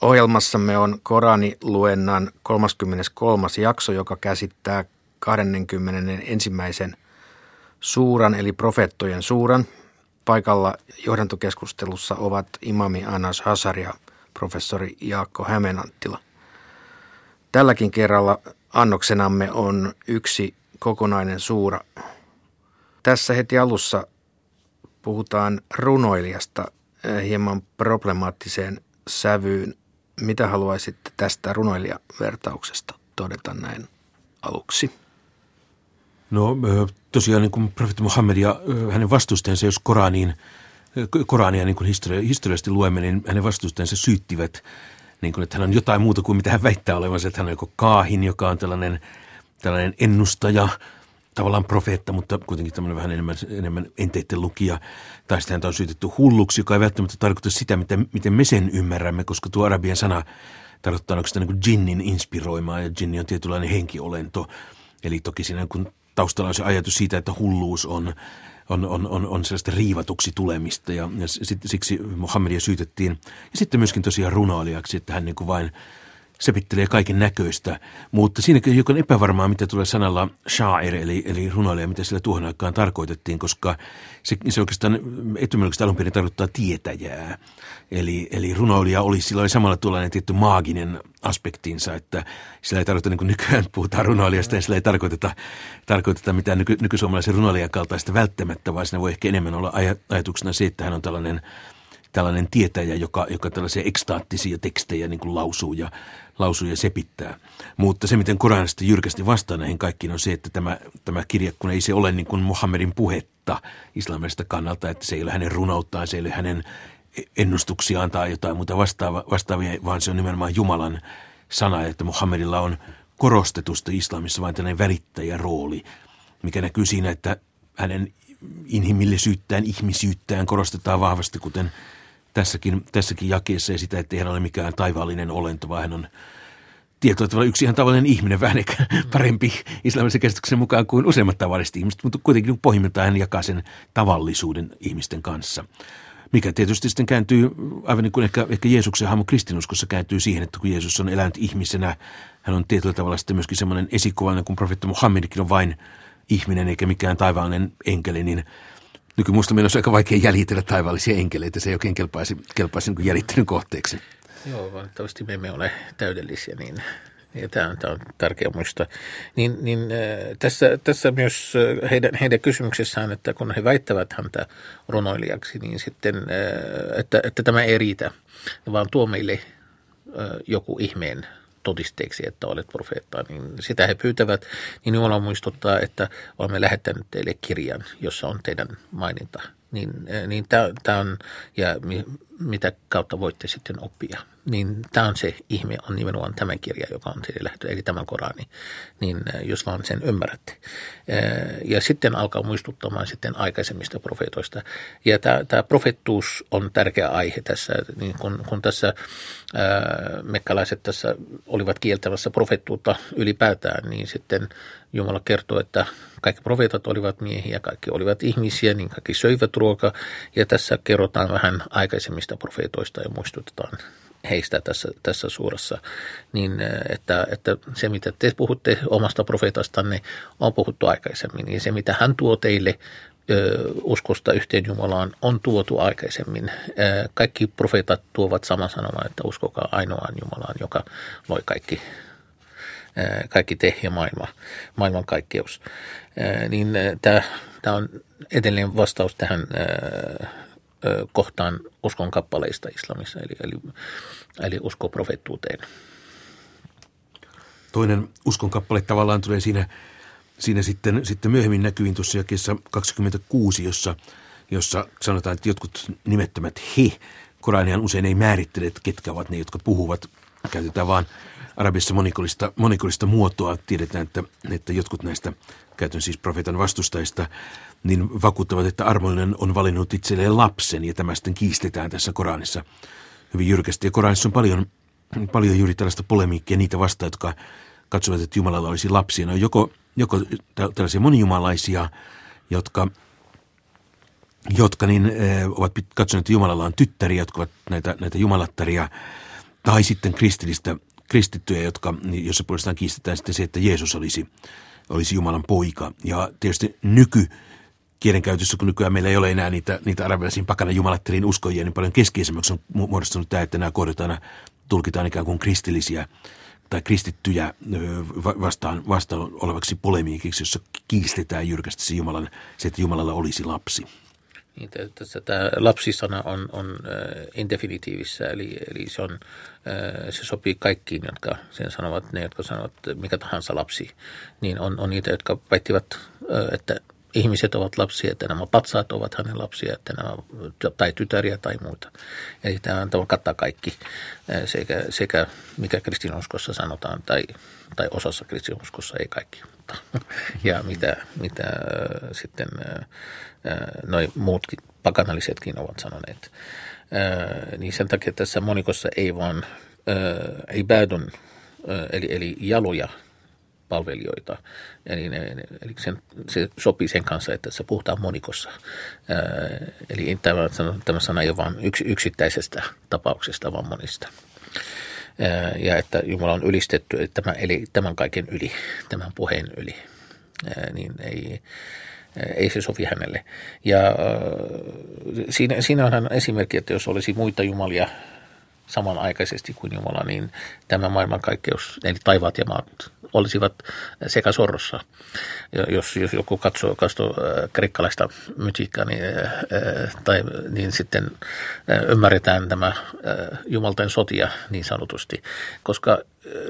Ohjelmassamme on Korani-luennan 33. jakso, joka käsittää 21. suuran eli profeettojen suuran. Paikalla johdantokeskustelussa ovat imami Anas Hasar ja professori Jaakko Hämeenanttila. Tälläkin kerralla annoksenamme on yksi kokonainen suura. Tässä heti alussa puhutaan runoilijasta eh, hieman problemaattiseen sävyyn. Mitä haluaisitte tästä runoilijavertauksesta todeta näin aluksi? No tosiaan niin kuin profeetta Muhammed ja hänen vastustajansa, jos Koraniin, Korania niin kuin historia, historiallisesti luemme, niin hänen vastustajansa syyttivät, niin kuin, että hän on jotain muuta kuin mitä hän väittää olevansa, että hän on joko kaahin, joka on tällainen, tällainen ennustaja, tavallaan profeetta, mutta kuitenkin tämmöinen vähän enemmän, enemmän enteiden lukija. Tai sitten häntä on syytetty hulluksi, joka ei välttämättä tarkoita sitä, miten, miten me sen ymmärrämme, koska tuo arabian sana tarkoittaa oikeastaan niin kuin jinnin inspiroimaa, ja jinni on tietynlainen henkiolento. Eli toki siinä kun taustalla on se ajatus siitä, että hulluus on, on, on, on, on sellaista riivatuksi tulemista ja, ja sit, siksi Muhammedia syytettiin. Ja sitten myöskin tosiaan runoilijaksi, että hän niin kuin vain se pittelee kaiken näköistä, mutta siinäkin on epävarmaa, mitä tulee sanalla sha'ir, eli, eli runoilija, mitä sillä tuohon aikaan tarkoitettiin, koska se, se oikeastaan etymologisesti alun perin tarkoittaa tietäjää. Eli, eli runoilija oli, sillä oli samalla tuollainen tietty maaginen aspektinsa, että sillä ei tarkoita, niin kuin nykyään puhutaan runoilijasta, ja sillä ei tarkoiteta, tarkoiteta mitään nyky, nykysuomalaisen runoilijan kaltaista välttämättä, vaan siinä voi ehkä enemmän olla ajatuksena se, että hän on tällainen tällainen tietäjä, joka, joka tällaisia ekstaattisia tekstejä niin kuin lausuu ja lausuu ja sepittää. Mutta se, miten Koranista jyrkästi vastaa näihin kaikkiin, on se, että tämä, tämä kirja, kun ei se ole niin kuin Muhammedin puhetta islamista kannalta, että se ei ole hänen runouttaan, se ei ole hänen ennustuksiaan tai jotain muuta vastaava, vastaavia, vaan se on nimenomaan Jumalan sana, että Muhammedilla on korostetusta islamissa vain tällainen välittäjä rooli, mikä näkyy siinä, että hänen inhimillisyyttään, ihmisyyttään korostetaan vahvasti, kuten tässäkin, tässäkin jakeessa ja sitä, että hän ole mikään taivaallinen olento, vaan hän on tietyllä tavalla yksi ihan tavallinen ihminen, vähän ehkä parempi islamisen käsityksen mukaan kuin useimmat tavalliset ihmiset, mutta kuitenkin pohjimmiltaan hän jakaa sen tavallisuuden ihmisten kanssa. Mikä tietysti sitten kääntyy, aivan niin kuin ehkä, ehkä Jeesuksen hahmo kristinuskossa kääntyy siihen, että kun Jeesus on elänyt ihmisenä, hän on tietyllä tavalla sitten myöskin semmoinen esikuvallinen, kun profeetta Muhammedkin on vain ihminen eikä mikään taivaallinen enkeli, niin nykymuista olisi aika vaikea jäljitellä taivaallisia enkeleitä. Se ei oikein kelpaisi, kelpaisi niin jäljittelyn kohteeksi. Joo, valitettavasti me emme ole täydellisiä, niin ja tämä on, tämä on tärkeä muistaa. Niin, niin äh, tässä, tässä myös äh, heidän, heidän kysymyksessään, että kun he väittävät häntä runoilijaksi, niin sitten, äh, että, että tämä ei riitä, vaan tuo meille joku ihmeen todisteeksi, että olet profeetta, niin sitä he pyytävät, niin Jumala muistuttaa, että olemme lähettänyt teille kirjan, jossa on teidän maininta. Niin, niin tämä on, ja mitä kautta voitte sitten oppia niin tämä on se ihme, on nimenomaan tämä kirja, joka on teille lähtö, eli tämä Korani, niin äh, jos vaan sen ymmärrätte. Äh, ja sitten alkaa muistuttamaan sitten aikaisemmista profeetoista. Ja tämä, tämä profettuus on tärkeä aihe tässä, niin kun, kun tässä äh, mekkalaiset tässä olivat kieltämässä profettuutta ylipäätään, niin sitten Jumala kertoo, että kaikki profeetat olivat miehiä, kaikki olivat ihmisiä, niin kaikki söivät ruokaa. Ja tässä kerrotaan vähän aikaisemmista profeetoista ja muistutetaan heistä tässä, tässä suurassa, niin äh, että, että se mitä te puhutte omasta profeetastanne on puhuttu aikaisemmin, niin se mitä hän tuo teille uskosta yhteen Jumalaan on tuotu aikaisemmin. Kaikki profeetat tuovat saman sanoman, että uskokaa ainoaan Jumalaan, joka loi kaikki, kaikki te ja maailma, maailman kaikkeus. Niin tämä on edelleen vastaus tähän kohtaan uskon kappaleista islamissa, eli, eli, eli usko profettuuteen. Toinen uskon kappale tavallaan tulee siinä, siinä sitten, sitten myöhemmin näkyviin tuossa jakeessa 26, jossa, jossa sanotaan, että jotkut nimettömät he, Koranihan usein ei määrittele, että ketkä ovat ne, jotka puhuvat. Käytetään vaan arabissa monikolista, monikolista muotoa. Tiedetään, että, että jotkut näistä, käytän siis profeetan vastustajista, niin vakuuttavat, että armollinen on valinnut itselleen lapsen, ja tämä sitten kiistetään tässä Koranissa hyvin jyrkästi. Ja Koranissa on paljon, paljon juuri tällaista polemiikkia niitä vastaan, jotka katsovat, että Jumalalla olisi lapsia. No joko, joko tällaisia monijumalaisia, jotka, jotka niin, äh, ovat katsoneet, että Jumalalla on tyttäriä, jotka ovat näitä, näitä jumalattaria, tai sitten kristillistä, kristittyjä, jotka, jossa puolestaan kiistetään sitten se, että Jeesus olisi, olisi Jumalan poika. Ja tietysti nyky kielenkäytössä, kun nykyään meillä ei ole enää niitä, niitä arabilaisiin pakana jumalattelin uskojia, niin paljon keskeisemmäksi on muodostunut tämä, että nämä kohdat aina tulkitaan ikään kuin kristillisiä tai kristittyjä vastaan, vastaan olevaksi polemiikiksi, jossa kiistetään jyrkästi se, Jumalan, se, että Jumalalla olisi lapsi. Niin, tässä tämä lapsisana on, on indefinitiivissä, eli, eli se, on, se sopii kaikkiin, jotka sen sanovat, ne, jotka sanovat mikä tahansa lapsi, niin on, on niitä, jotka väittivät, että ihmiset ovat lapsia, että nämä patsaat ovat hänen lapsia, että nämä, tai tytäriä tai muuta. Eli tämä kattaa kaikki, sekä, sekä mikä kristinuskossa sanotaan, tai, tai osassa kristinuskossa ei kaikki. Ja mitä, mitä sitten noin muutkin pakanallisetkin ovat sanoneet. Niin sen takia tässä monikossa ei vaan, ei päädyn, eli, eli jaloja palvelijoita. Eli, ne, eli sen, se sopii sen kanssa, että se puhutaan monikossa. Ää, eli tämä, tämä sana ei ole vain yks, yksittäisestä tapauksesta, vaan monista. Ja että Jumala on ylistetty että tämä, eli tämän kaiken yli, tämän puheen yli. Niin ei, ei se sovi hänelle. Ja siinä, siinä on esimerkki, että jos olisi muita jumalia samanaikaisesti kuin Jumala, niin tämä maailmankaikkeus, eli taivaat ja maat, olisivat sekasorrossa. Jos, jos joku katsoo, katsoo äh, kreikkalaista mytiikkaa, niin, äh, tai, niin sitten äh, ymmärretään tämä Jumalten sotia niin sanotusti, koska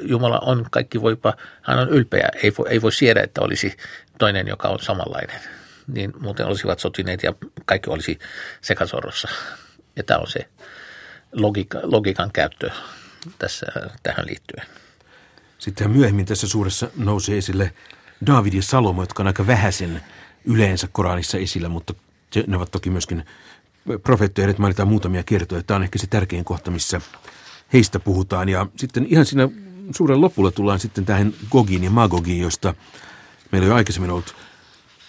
Jumala on kaikki voipa, hän on ylpeä, ei voi, ei voi siedä, että olisi toinen, joka on samanlainen. Niin muuten olisivat sotineet ja kaikki olisi sekasorrossa. Ja tämä on se logiikka, logiikan käyttö tässä, tähän liittyen. Sitten myöhemmin tässä suuressa nousee esille David ja Salomo, jotka on aika vähäisen yleensä Koranissa esillä, mutta ne ovat toki myöskin profeettoja, että mainitaan muutamia kertoja. Tämä on ehkä se tärkein kohta, missä heistä puhutaan. Ja sitten ihan siinä suuren lopulla tullaan sitten tähän Gogiin ja Magogiin, josta meillä on jo aikaisemmin ollut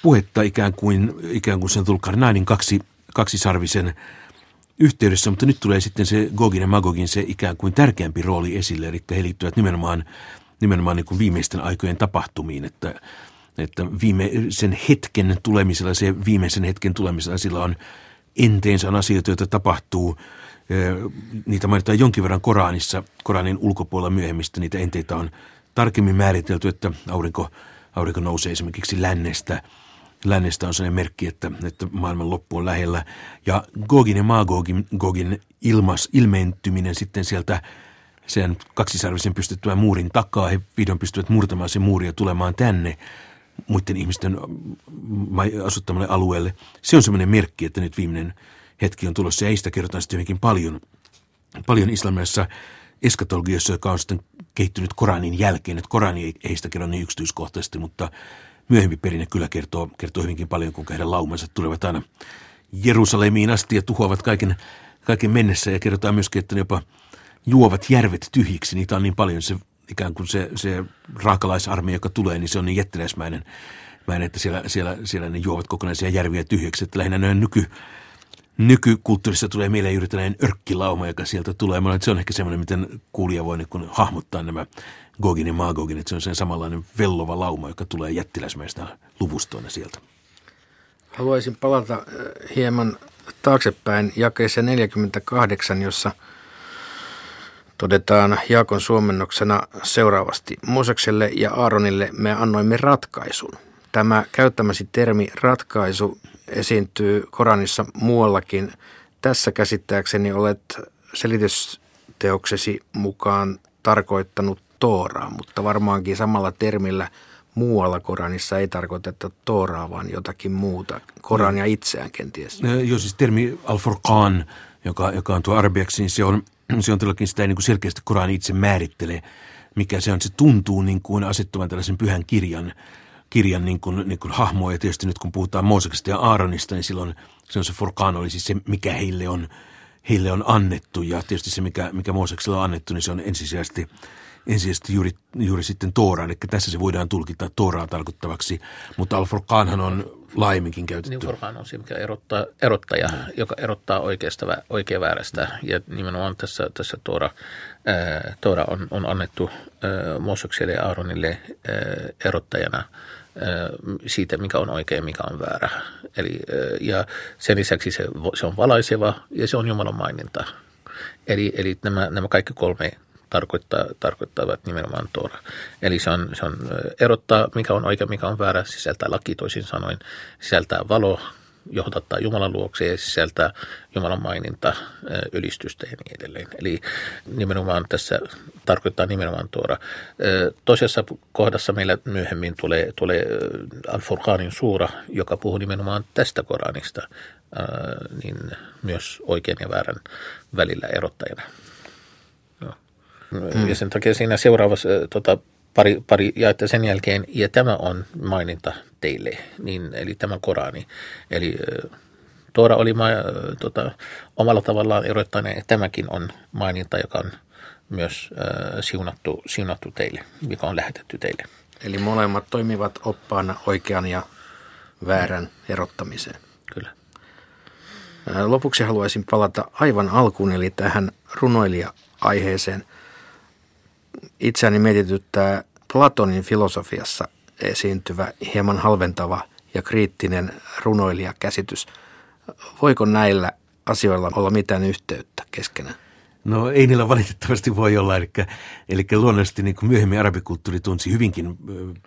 puhetta ikään kuin, ikään kuin sen Tulkarnainin kaksi, kaksisarvisen yhteydessä, mutta nyt tulee sitten se Gogin ja Magogin se ikään kuin tärkeämpi rooli esille, eli he liittyvät nimenomaan, nimenomaan niin kuin viimeisten aikojen tapahtumiin, että, että viimeisen hetken tulemisella, se viimeisen hetken tulemisella sillä on enteensä on asioita, joita tapahtuu, niitä mainitaan jonkin verran Koranissa, Koranin ulkopuolella myöhemmistä, niitä enteitä on tarkemmin määritelty, että aurinko, aurinko nousee esimerkiksi lännestä – lännestä on sellainen merkki, että, että maailman loppu on lähellä. Ja Gogin ja Magogin Gogin ilmas, ilmeentyminen sitten sieltä sen kaksisarvisen pystyttävän muurin takaa. He vihdoin pystyvät murtamaan sen muurin ja tulemaan tänne muiden ihmisten asuttamalle alueelle. Se on semmoinen merkki, että nyt viimeinen hetki on tulossa ja ei sitä kerrotaan sitten hyvinkin paljon, paljon islamilaisessa eskatologiassa, joka on sitten kehittynyt Koranin jälkeen. Että Korani ei, ei sitä kerro niin yksityiskohtaisesti, mutta myöhempi perinne kyllä kertoo, kertoo hyvinkin paljon, kuinka heidän laumansa tulevat aina Jerusalemiin asti ja tuhoavat kaiken, kaiken mennessä. Ja kerrotaan myöskin, että ne jopa juovat järvet tyhjiksi. Niitä on niin paljon, se ikään kuin se, se raakalaisarmeija, joka tulee, niin se on niin jättiläismäinen, mäinen, että siellä, siellä, siellä ne juovat kokonaisia järviä tyhjiksi. Että lähinnä noin nyky, nykykulttuurissa tulee mieleen juuri tällainen örkkilauma, joka sieltä tulee. Mä se on ehkä semmoinen, miten kuulija voi niin hahmottaa nämä Gogin ja Magogin, että se on sen samanlainen vellova lauma, joka tulee jättiläismäistä luvustoina sieltä. Haluaisin palata äh, hieman taaksepäin jakeessa 48, jossa todetaan Jaakon suomennoksena seuraavasti. Moosekselle ja Aaronille me annoimme ratkaisun. Tämä käyttämäsi termi ratkaisu esiintyy Koranissa muuallakin. Tässä käsittääkseni olet selitysteoksesi mukaan tarkoittanut Tooraa, mutta varmaankin samalla termillä muualla Koranissa ei tarkoiteta Tooraa, vaan jotakin muuta. Korania itseään kenties. Joo, siis termi al-Furqan, joka, joka on tuo arabiaksi, niin se on, se on todellakin sitä niin kuin selkeästi Korani itse määrittelee, mikä se on. Se tuntuu niin kuin asettuvan tällaisen pyhän kirjan, kirjan niin kuin, niin kuin hahmoa. Ja tietysti nyt kun puhutaan Mooseksesta ja Aaronista, niin silloin se on se Furqan oli siis se, mikä heille on, heille on annettu. Ja tietysti se, mikä, mikä Mooseksella on annettu, niin se on ensisijaisesti – ensisijaisesti juuri, juuri sitten Toora, eli tässä se voidaan tulkita Tooraa tarkoittavaksi, mutta Al-Furqanhan on laajemminkin käytetty. Niin Furqan on se, mikä erottaa, erottaja, joka erottaa oikeasta oikea väärästä. Ja nimenomaan tässä, tässä Toora, ää, Toora on, on annettu ää, Mosekselle ja Aaronille ää, erottajana – siitä, mikä on oikein, mikä on väärä. Eli, ja sen lisäksi se, se on valaiseva ja se on Jumalan maininta. Eli, eli nämä, nämä kaikki kolme tarkoittaa, tarkoittavat nimenomaan Toora. Eli se on, se on erottaa, mikä on oikein, mikä on väärä, sisältää laki toisin sanoen, sisältää valo, johdattaa Jumalan luokse ja sisältää Jumalan maininta, ylistystä ja niin edelleen. Eli nimenomaan tässä tarkoittaa nimenomaan tuoda. Toisessa kohdassa meillä myöhemmin tulee, tulee Al-Furqanin suura, joka puhuu nimenomaan tästä Koranista, niin myös oikein ja väärän välillä erottajana. Mm. Ja sen takia siinä seuraavassa tota, pari, pari jaetta sen jälkeen, ja tämä on maininta teille, niin, eli tämä Korani. Eli Toora oli ma, tota, omalla tavallaan erottanut, että tämäkin on maininta, joka on myös äh, siunattu, siunattu teille, mikä on lähetetty teille. Eli molemmat toimivat oppaana oikean ja väärän erottamiseen. Kyllä. Lopuksi haluaisin palata aivan alkuun, eli tähän runoilija-aiheeseen. Itseäni mietityttää Platonin filosofiassa esiintyvä hieman halventava ja kriittinen runoilijakäsitys. Voiko näillä asioilla olla mitään yhteyttä keskenään? No ei niillä valitettavasti voi olla, eli, eli luonnollisesti niin kuin myöhemmin arabikulttuuri tunsi hyvinkin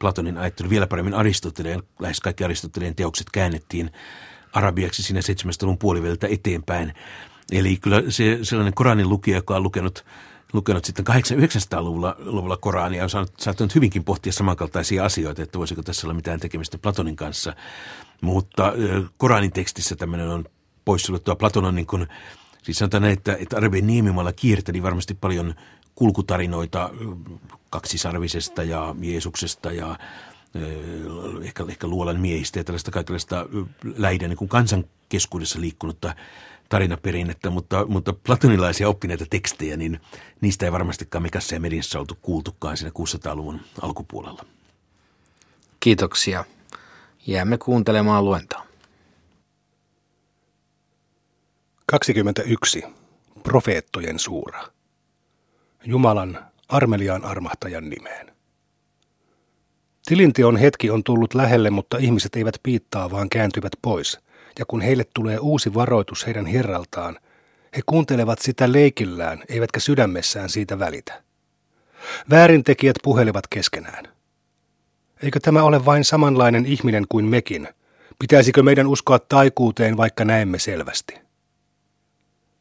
Platonin ajattelu, vielä paremmin Aristoteleen, lähes kaikki Aristoteleen teokset käännettiin arabiaksi siinä 700-luvun puoliväliltä eteenpäin. Eli kyllä se sellainen Koranin lukija, joka on lukenut lukenut sitten 800-900-luvulla luvulla Korania on saattanut hyvinkin pohtia samankaltaisia asioita, että voisiko tässä olla mitään tekemistä Platonin kanssa. Mutta Koranin tekstissä tämmöinen on poissuljettua. Platon on niin kuin, siis sanotaan näin, että, että Arabian niemimalla kierteli varmasti paljon kulkutarinoita kaksisarvisesta ja Jeesuksesta ja ehkä, ehkä luolan miehistä ja tällaista kaikenlaista läiden niin kansan keskuudessa liikkunutta tarinaperinnettä, mutta, mutta platonilaisia oppineita tekstejä, niin niistä ei varmastikaan Mekassa ja mediassa oltu kuultukaan siinä 600-luvun alkupuolella. Kiitoksia. Jäämme kuuntelemaan luentoa. 21. Profeettojen suura. Jumalan armeliaan armahtajan nimeen. Tilinteon hetki on tullut lähelle, mutta ihmiset eivät piittaa, vaan kääntyvät pois – ja kun heille tulee uusi varoitus heidän herraltaan, he kuuntelevat sitä leikillään, eivätkä sydämessään siitä välitä. Väärintekijät puhelevat keskenään. Eikö tämä ole vain samanlainen ihminen kuin mekin? Pitäisikö meidän uskoa taikuuteen, vaikka näemme selvästi?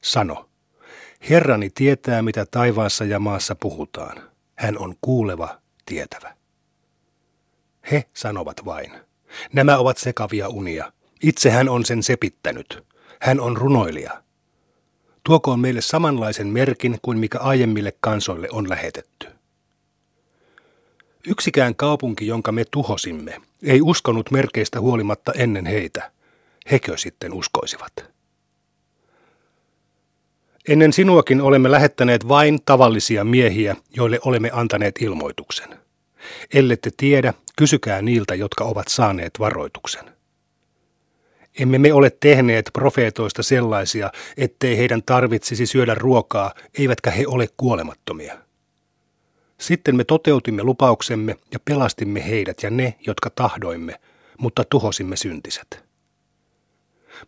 Sano. Herrani tietää, mitä taivaassa ja maassa puhutaan. Hän on kuuleva, tietävä. He sanovat vain. Nämä ovat sekavia unia. Itse hän on sen sepittänyt. Hän on runoilija. Tuokoon meille samanlaisen merkin kuin mikä aiemmille kansoille on lähetetty. Yksikään kaupunki, jonka me tuhosimme, ei uskonut merkeistä huolimatta ennen heitä. Hekö sitten uskoisivat? Ennen sinuakin olemme lähettäneet vain tavallisia miehiä, joille olemme antaneet ilmoituksen. Ellette tiedä, kysykää niiltä, jotka ovat saaneet varoituksen. Emme me ole tehneet profeetoista sellaisia, ettei heidän tarvitsisi syödä ruokaa, eivätkä he ole kuolemattomia. Sitten me toteutimme lupauksemme ja pelastimme heidät ja ne, jotka tahdoimme, mutta tuhosimme syntiset.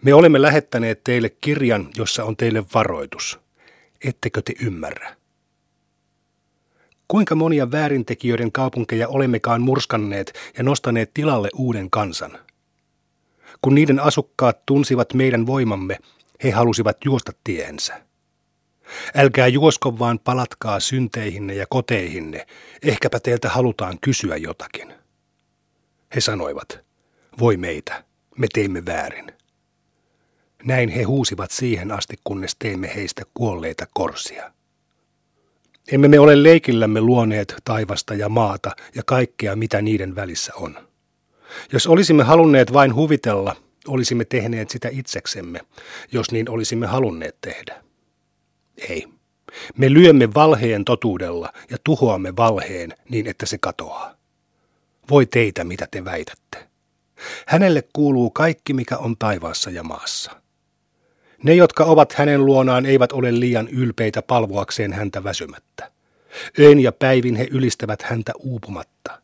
Me olemme lähettäneet teille kirjan, jossa on teille varoitus. Ettekö te ymmärrä? Kuinka monia väärintekijöiden kaupunkeja olemmekaan murskanneet ja nostaneet tilalle uuden kansan – kun niiden asukkaat tunsivat meidän voimamme, he halusivat juosta tiensä. Älkää juosko vaan palatkaa synteihinne ja koteihinne, ehkäpä teiltä halutaan kysyä jotakin. He sanoivat, voi meitä, me teimme väärin. Näin he huusivat siihen asti, kunnes teimme heistä kuolleita korsia. Emme me ole leikillämme luoneet taivasta ja maata ja kaikkea, mitä niiden välissä on. Jos olisimme halunneet vain huvitella, olisimme tehneet sitä itseksemme, jos niin olisimme halunneet tehdä. Ei. Me lyömme valheen totuudella ja tuhoamme valheen niin, että se katoaa. Voi teitä, mitä te väitätte. Hänelle kuuluu kaikki, mikä on taivaassa ja maassa. Ne, jotka ovat hänen luonaan, eivät ole liian ylpeitä palvoakseen häntä väsymättä. Öin ja päivin he ylistävät häntä uupumatta.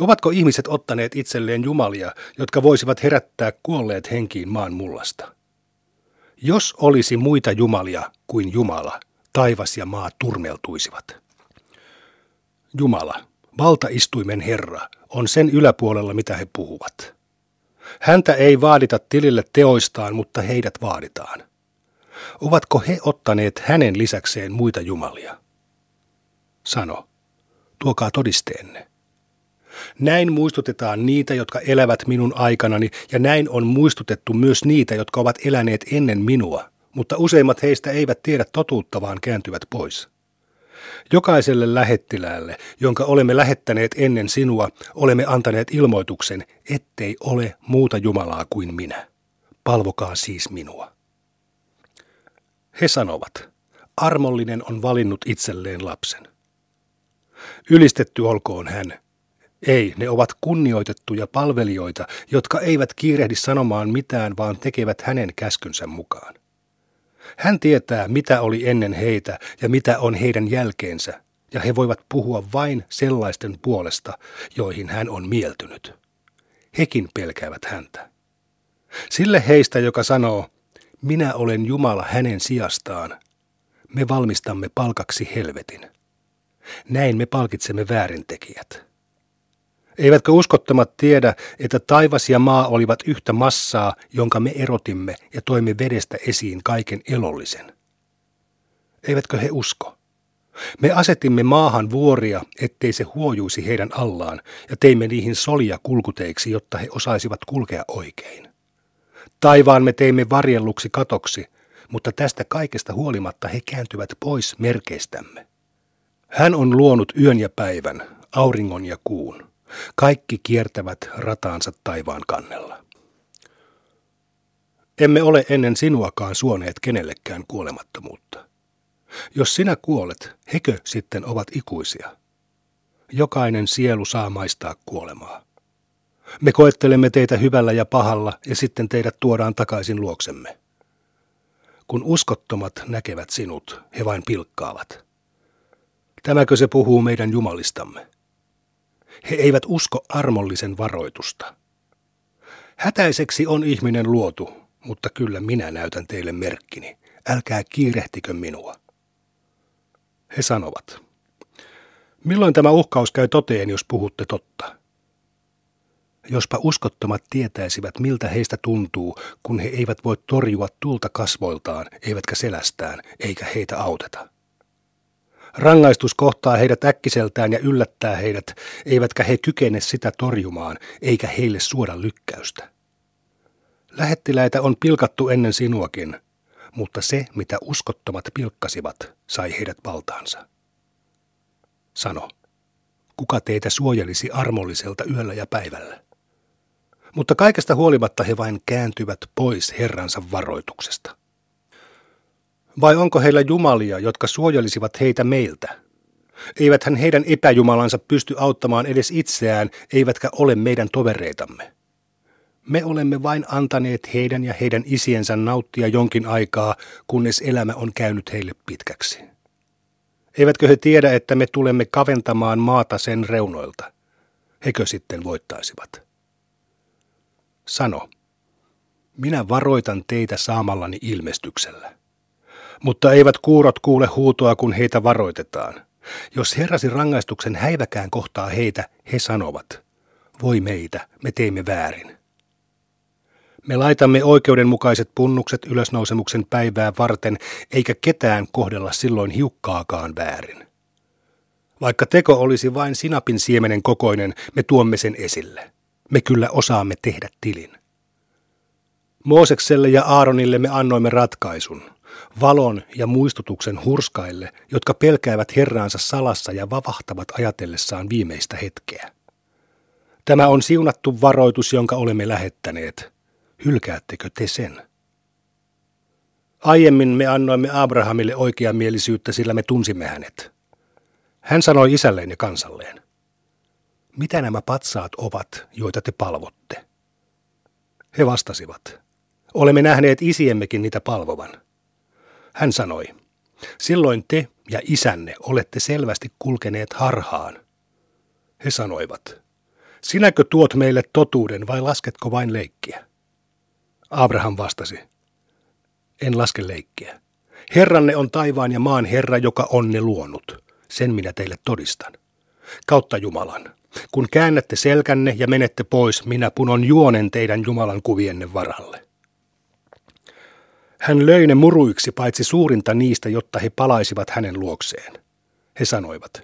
Ovatko ihmiset ottaneet itselleen jumalia, jotka voisivat herättää kuolleet henkiin maan mullasta? Jos olisi muita jumalia kuin Jumala, taivas ja maa turmeltuisivat. Jumala, valtaistuimen Herra, on sen yläpuolella, mitä he puhuvat. Häntä ei vaadita tilille teoistaan, mutta heidät vaaditaan. Ovatko he ottaneet hänen lisäkseen muita jumalia? Sano, tuokaa todisteenne. Näin muistutetaan niitä, jotka elävät minun aikanani, ja näin on muistutettu myös niitä, jotka ovat eläneet ennen minua, mutta useimmat heistä eivät tiedä totuutta, vaan kääntyvät pois. Jokaiselle lähettiläälle, jonka olemme lähettäneet ennen sinua, olemme antaneet ilmoituksen, ettei ole muuta Jumalaa kuin minä. Palvokaa siis minua. He sanovat, armollinen on valinnut itselleen lapsen. Ylistetty olkoon hän. Ei, ne ovat kunnioitettuja palvelijoita, jotka eivät kiirehdi sanomaan mitään, vaan tekevät hänen käskynsä mukaan. Hän tietää, mitä oli ennen heitä ja mitä on heidän jälkeensä, ja he voivat puhua vain sellaisten puolesta, joihin hän on mieltynyt. Hekin pelkäävät häntä. Sille heistä, joka sanoo, minä olen Jumala hänen sijastaan, me valmistamme palkaksi helvetin. Näin me palkitsemme väärintekijät. Eivätkö uskottomat tiedä, että taivas ja maa olivat yhtä massaa, jonka me erotimme ja toimme vedestä esiin kaiken elollisen? Eivätkö he usko? Me asetimme maahan vuoria, ettei se huojuisi heidän allaan, ja teimme niihin solia kulkuteiksi, jotta he osaisivat kulkea oikein. Taivaan me teimme varjelluksi katoksi, mutta tästä kaikesta huolimatta he kääntyvät pois merkeistämme. Hän on luonut yön ja päivän, auringon ja kuun. Kaikki kiertävät rataansa taivaan kannella. Emme ole ennen sinuakaan suoneet kenellekään kuolemattomuutta. Jos sinä kuolet, hekö sitten ovat ikuisia? Jokainen sielu saa maistaa kuolemaa. Me koettelemme teitä hyvällä ja pahalla ja sitten teidät tuodaan takaisin luoksemme. Kun uskottomat näkevät sinut, he vain pilkkaavat. Tämäkö se puhuu meidän jumalistamme? He eivät usko armollisen varoitusta. Hätäiseksi on ihminen luotu, mutta kyllä minä näytän teille merkkini. Älkää kiirehtikö minua. He sanovat, milloin tämä uhkaus käy toteen, jos puhutte totta? Jospa uskottomat tietäisivät, miltä heistä tuntuu, kun he eivät voi torjua tulta kasvoiltaan, eivätkä selästään, eikä heitä auteta. Rangaistus kohtaa heidät äkkiseltään ja yllättää heidät, eivätkä he kykene sitä torjumaan, eikä heille suoda lykkäystä. Lähettiläitä on pilkattu ennen sinuakin, mutta se, mitä uskottomat pilkkasivat, sai heidät valtaansa. Sano, kuka teitä suojelisi armolliselta yöllä ja päivällä? Mutta kaikesta huolimatta he vain kääntyvät pois Herransa varoituksesta. Vai onko heillä jumalia, jotka suojelisivat heitä meiltä? Eiväthän heidän epäjumalansa pysty auttamaan edes itseään, eivätkä ole meidän tovereitamme. Me olemme vain antaneet heidän ja heidän isiensä nauttia jonkin aikaa, kunnes elämä on käynyt heille pitkäksi. Eivätkö he tiedä, että me tulemme kaventamaan maata sen reunoilta? Hekö sitten voittaisivat? Sano, minä varoitan teitä saamallani ilmestyksellä. Mutta eivät kuurot kuule huutoa, kun heitä varoitetaan. Jos herrasi rangaistuksen häiväkään kohtaa heitä, he sanovat, voi meitä, me teimme väärin. Me laitamme oikeudenmukaiset punnukset ylösnousemuksen päivää varten, eikä ketään kohdella silloin hiukkaakaan väärin. Vaikka teko olisi vain sinapin siemenen kokoinen, me tuomme sen esille. Me kyllä osaamme tehdä tilin. Moosekselle ja Aaronille me annoimme ratkaisun – valon ja muistutuksen hurskaille, jotka pelkäävät Herraansa salassa ja vavahtavat ajatellessaan viimeistä hetkeä. Tämä on siunattu varoitus, jonka olemme lähettäneet. Hylkäättekö te sen? Aiemmin me annoimme Abrahamille oikeamielisyyttä, sillä me tunsimme hänet. Hän sanoi isälleen ja kansalleen, mitä nämä patsaat ovat, joita te palvotte? He vastasivat, olemme nähneet isiemmekin niitä palvovan. Hän sanoi, silloin te ja isänne olette selvästi kulkeneet harhaan. He sanoivat, sinäkö tuot meille totuuden vai lasketko vain leikkiä? Abraham vastasi, en laske leikkiä. Herranne on taivaan ja maan Herra, joka on ne luonut. Sen minä teille todistan. Kautta Jumalan. Kun käännätte selkänne ja menette pois, minä punon juonen teidän Jumalan kuvienne varalle. Hän löi ne muruiksi paitsi suurinta niistä, jotta he palaisivat hänen luokseen. He sanoivat,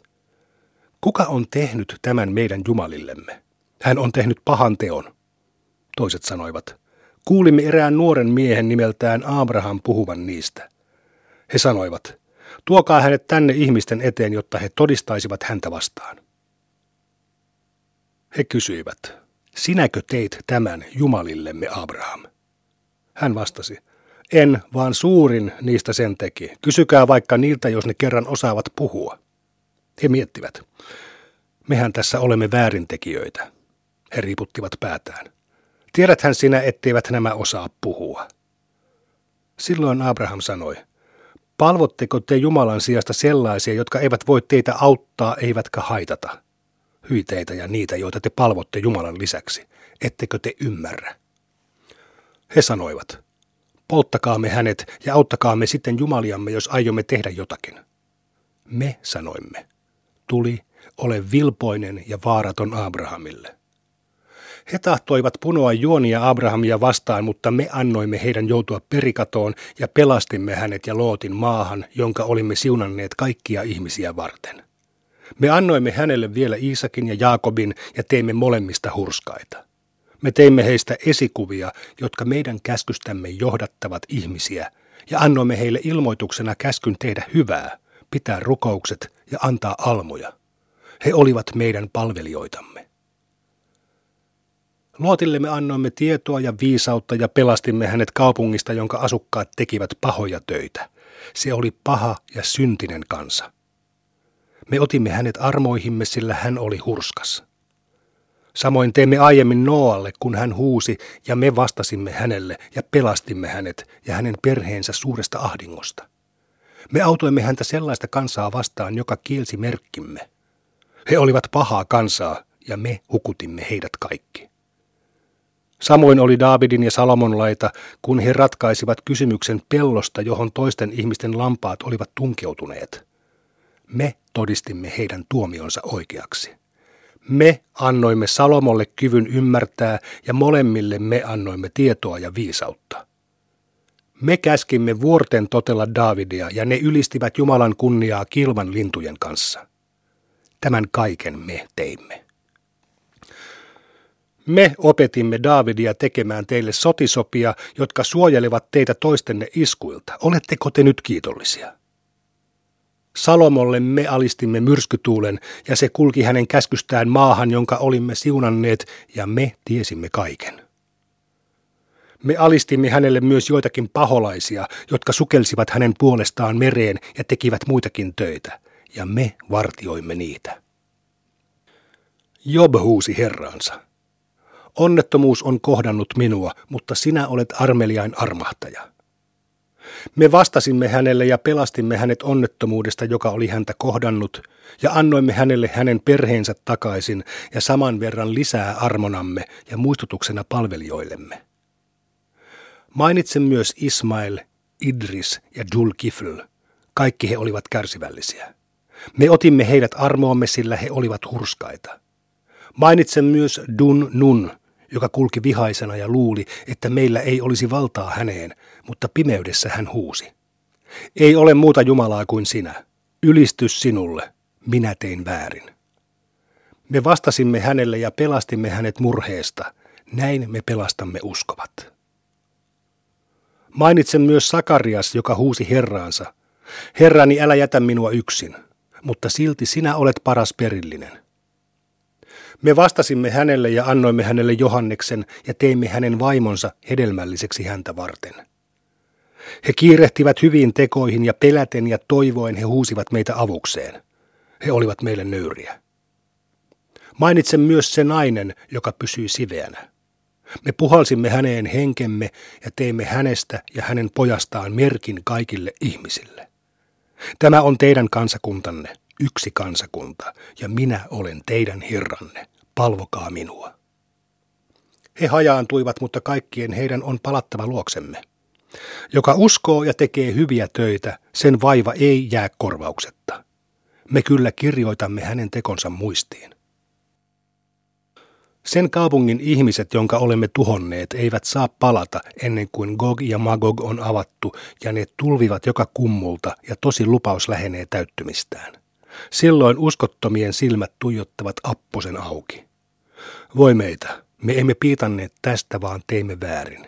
kuka on tehnyt tämän meidän jumalillemme? Hän on tehnyt pahan teon. Toiset sanoivat, kuulimme erään nuoren miehen nimeltään Abraham puhuvan niistä. He sanoivat, tuokaa hänet tänne ihmisten eteen, jotta he todistaisivat häntä vastaan. He kysyivät, sinäkö teit tämän Jumalillemme Abraham? Hän vastasi, en, vaan suurin niistä sen teki. Kysykää vaikka niiltä, jos ne kerran osaavat puhua. He miettivät, mehän tässä olemme väärintekijöitä. He riiputtivat päätään. Tiedäthän sinä, etteivät nämä osaa puhua. Silloin Abraham sanoi, palvotteko te Jumalan sijasta sellaisia, jotka eivät voi teitä auttaa eivätkä haitata? Hyiteitä ja niitä, joita te palvotte Jumalan lisäksi. Ettekö te ymmärrä? He sanoivat, polttakaamme hänet ja auttakaamme sitten Jumaliamme, jos aiomme tehdä jotakin. Me sanoimme, tuli, ole vilpoinen ja vaaraton Abrahamille. He tahtoivat punoa juonia Abrahamia vastaan, mutta me annoimme heidän joutua perikatoon ja pelastimme hänet ja Lootin maahan, jonka olimme siunanneet kaikkia ihmisiä varten. Me annoimme hänelle vielä Iisakin ja Jaakobin ja teimme molemmista hurskaita. Me teimme heistä esikuvia, jotka meidän käskystämme johdattavat ihmisiä, ja annoimme heille ilmoituksena käskyn tehdä hyvää, pitää rukoukset ja antaa almoja. He olivat meidän palvelijoitamme. Luotille me annoimme tietoa ja viisautta ja pelastimme hänet kaupungista, jonka asukkaat tekivät pahoja töitä. Se oli paha ja syntinen kansa. Me otimme hänet armoihimme, sillä hän oli hurskas. Samoin teimme aiemmin Noalle, kun hän huusi, ja me vastasimme hänelle ja pelastimme hänet ja hänen perheensä suuresta ahdingosta. Me autoimme häntä sellaista kansaa vastaan, joka kielsi merkkimme. He olivat pahaa kansaa, ja me hukutimme heidät kaikki. Samoin oli Daavidin ja Salomon laita, kun he ratkaisivat kysymyksen pellosta, johon toisten ihmisten lampaat olivat tunkeutuneet. Me todistimme heidän tuomionsa oikeaksi. Me annoimme Salomolle kyvyn ymmärtää ja molemmille me annoimme tietoa ja viisautta. Me käskimme vuorten totella Daavidia ja ne ylistivät Jumalan kunniaa kilvan lintujen kanssa. Tämän kaiken me teimme. Me opetimme Daavidia tekemään teille sotisopia, jotka suojelevat teitä toistenne iskuilta. Oletteko te nyt kiitollisia? Salomolle me alistimme myrskytuulen, ja se kulki hänen käskystään maahan, jonka olimme siunanneet, ja me tiesimme kaiken. Me alistimme hänelle myös joitakin paholaisia, jotka sukelsivat hänen puolestaan mereen ja tekivät muitakin töitä, ja me vartioimme niitä. Job huusi herraansa. Onnettomuus on kohdannut minua, mutta sinä olet armeliain armahtaja. Me vastasimme hänelle ja pelastimme hänet onnettomuudesta, joka oli häntä kohdannut, ja annoimme hänelle hänen perheensä takaisin ja saman verran lisää armonamme ja muistutuksena palvelijoillemme. Mainitsen myös Ismail, Idris ja Julkifl. Kaikki he olivat kärsivällisiä. Me otimme heidät armoamme, sillä he olivat hurskaita. Mainitsen myös Dun Nun, joka kulki vihaisena ja luuli, että meillä ei olisi valtaa häneen, mutta pimeydessä hän huusi. Ei ole muuta Jumalaa kuin sinä. Ylistys sinulle. Minä tein väärin. Me vastasimme hänelle ja pelastimme hänet murheesta. Näin me pelastamme uskovat. Mainitsen myös Sakarias, joka huusi Herraansa. Herrani, älä jätä minua yksin, mutta silti sinä olet paras perillinen. Me vastasimme hänelle ja annoimme hänelle Johanneksen ja teimme hänen vaimonsa hedelmälliseksi häntä varten. He kiirehtivät hyviin tekoihin ja peläten ja toivoen he huusivat meitä avukseen. He olivat meille nöyriä. Mainitsen myös se nainen, joka pysyi siveänä. Me puhalsimme häneen henkemme ja teimme hänestä ja hänen pojastaan merkin kaikille ihmisille. Tämä on teidän kansakuntanne, yksi kansakunta, ja minä olen teidän herranne. Palvokaa minua. He hajaantuivat, mutta kaikkien heidän on palattava luoksemme. Joka uskoo ja tekee hyviä töitä, sen vaiva ei jää korvauksetta. Me kyllä kirjoitamme hänen tekonsa muistiin. Sen kaupungin ihmiset, jonka olemme tuhonneet, eivät saa palata ennen kuin Gog ja Magog on avattu ja ne tulvivat joka kummulta ja tosi lupaus lähenee täyttymistään. Silloin uskottomien silmät tuijottavat apposen auki. Voi meitä, me emme piitanneet tästä, vaan teimme väärin.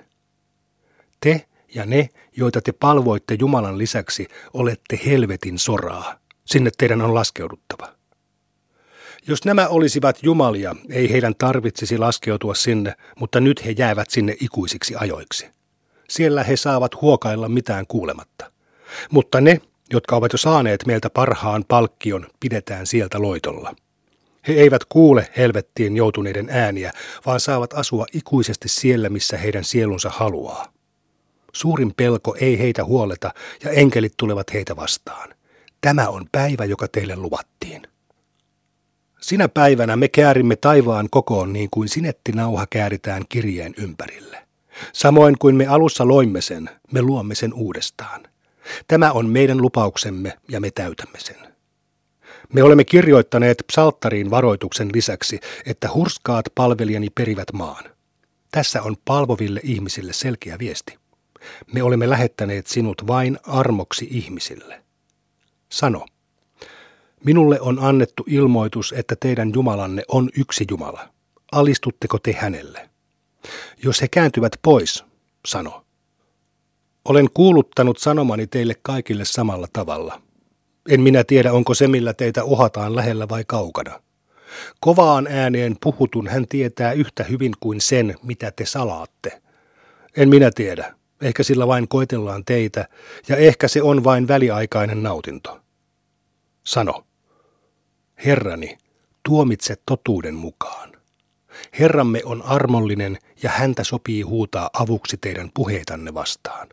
Te ja ne, joita te palvoitte Jumalan lisäksi, olette helvetin soraa. Sinne teidän on laskeuduttava. Jos nämä olisivat jumalia, ei heidän tarvitsisi laskeutua sinne, mutta nyt he jäävät sinne ikuisiksi ajoiksi. Siellä he saavat huokailla mitään kuulematta. Mutta ne, jotka ovat jo saaneet meiltä parhaan palkkion, pidetään sieltä loitolla. He eivät kuule helvettiin joutuneiden ääniä, vaan saavat asua ikuisesti siellä, missä heidän sielunsa haluaa. Suurin pelko ei heitä huoleta ja enkelit tulevat heitä vastaan. Tämä on päivä, joka teille luvattiin. Sinä päivänä me käärimme taivaan kokoon niin kuin sinettinauha kääritään kirjeen ympärille. Samoin kuin me alussa loimme sen, me luomme sen uudestaan. Tämä on meidän lupauksemme ja me täytämme sen. Me olemme kirjoittaneet psalttariin varoituksen lisäksi, että hurskaat palvelijani perivät maan. Tässä on palvoville ihmisille selkeä viesti. Me olemme lähettäneet sinut vain armoksi ihmisille. Sano, Minulle on annettu ilmoitus, että teidän Jumalanne on yksi Jumala. Alistutteko te hänelle? Jos he kääntyvät pois, sano. Olen kuuluttanut sanomani teille kaikille samalla tavalla. En minä tiedä, onko se, millä teitä uhataan lähellä vai kaukana. Kovaan ääneen puhutun hän tietää yhtä hyvin kuin sen, mitä te salaatte. En minä tiedä. Ehkä sillä vain koetellaan teitä, ja ehkä se on vain väliaikainen nautinto. Sano. Herrani, tuomitse totuuden mukaan. Herramme on armollinen ja häntä sopii huutaa avuksi teidän puheitanne vastaan.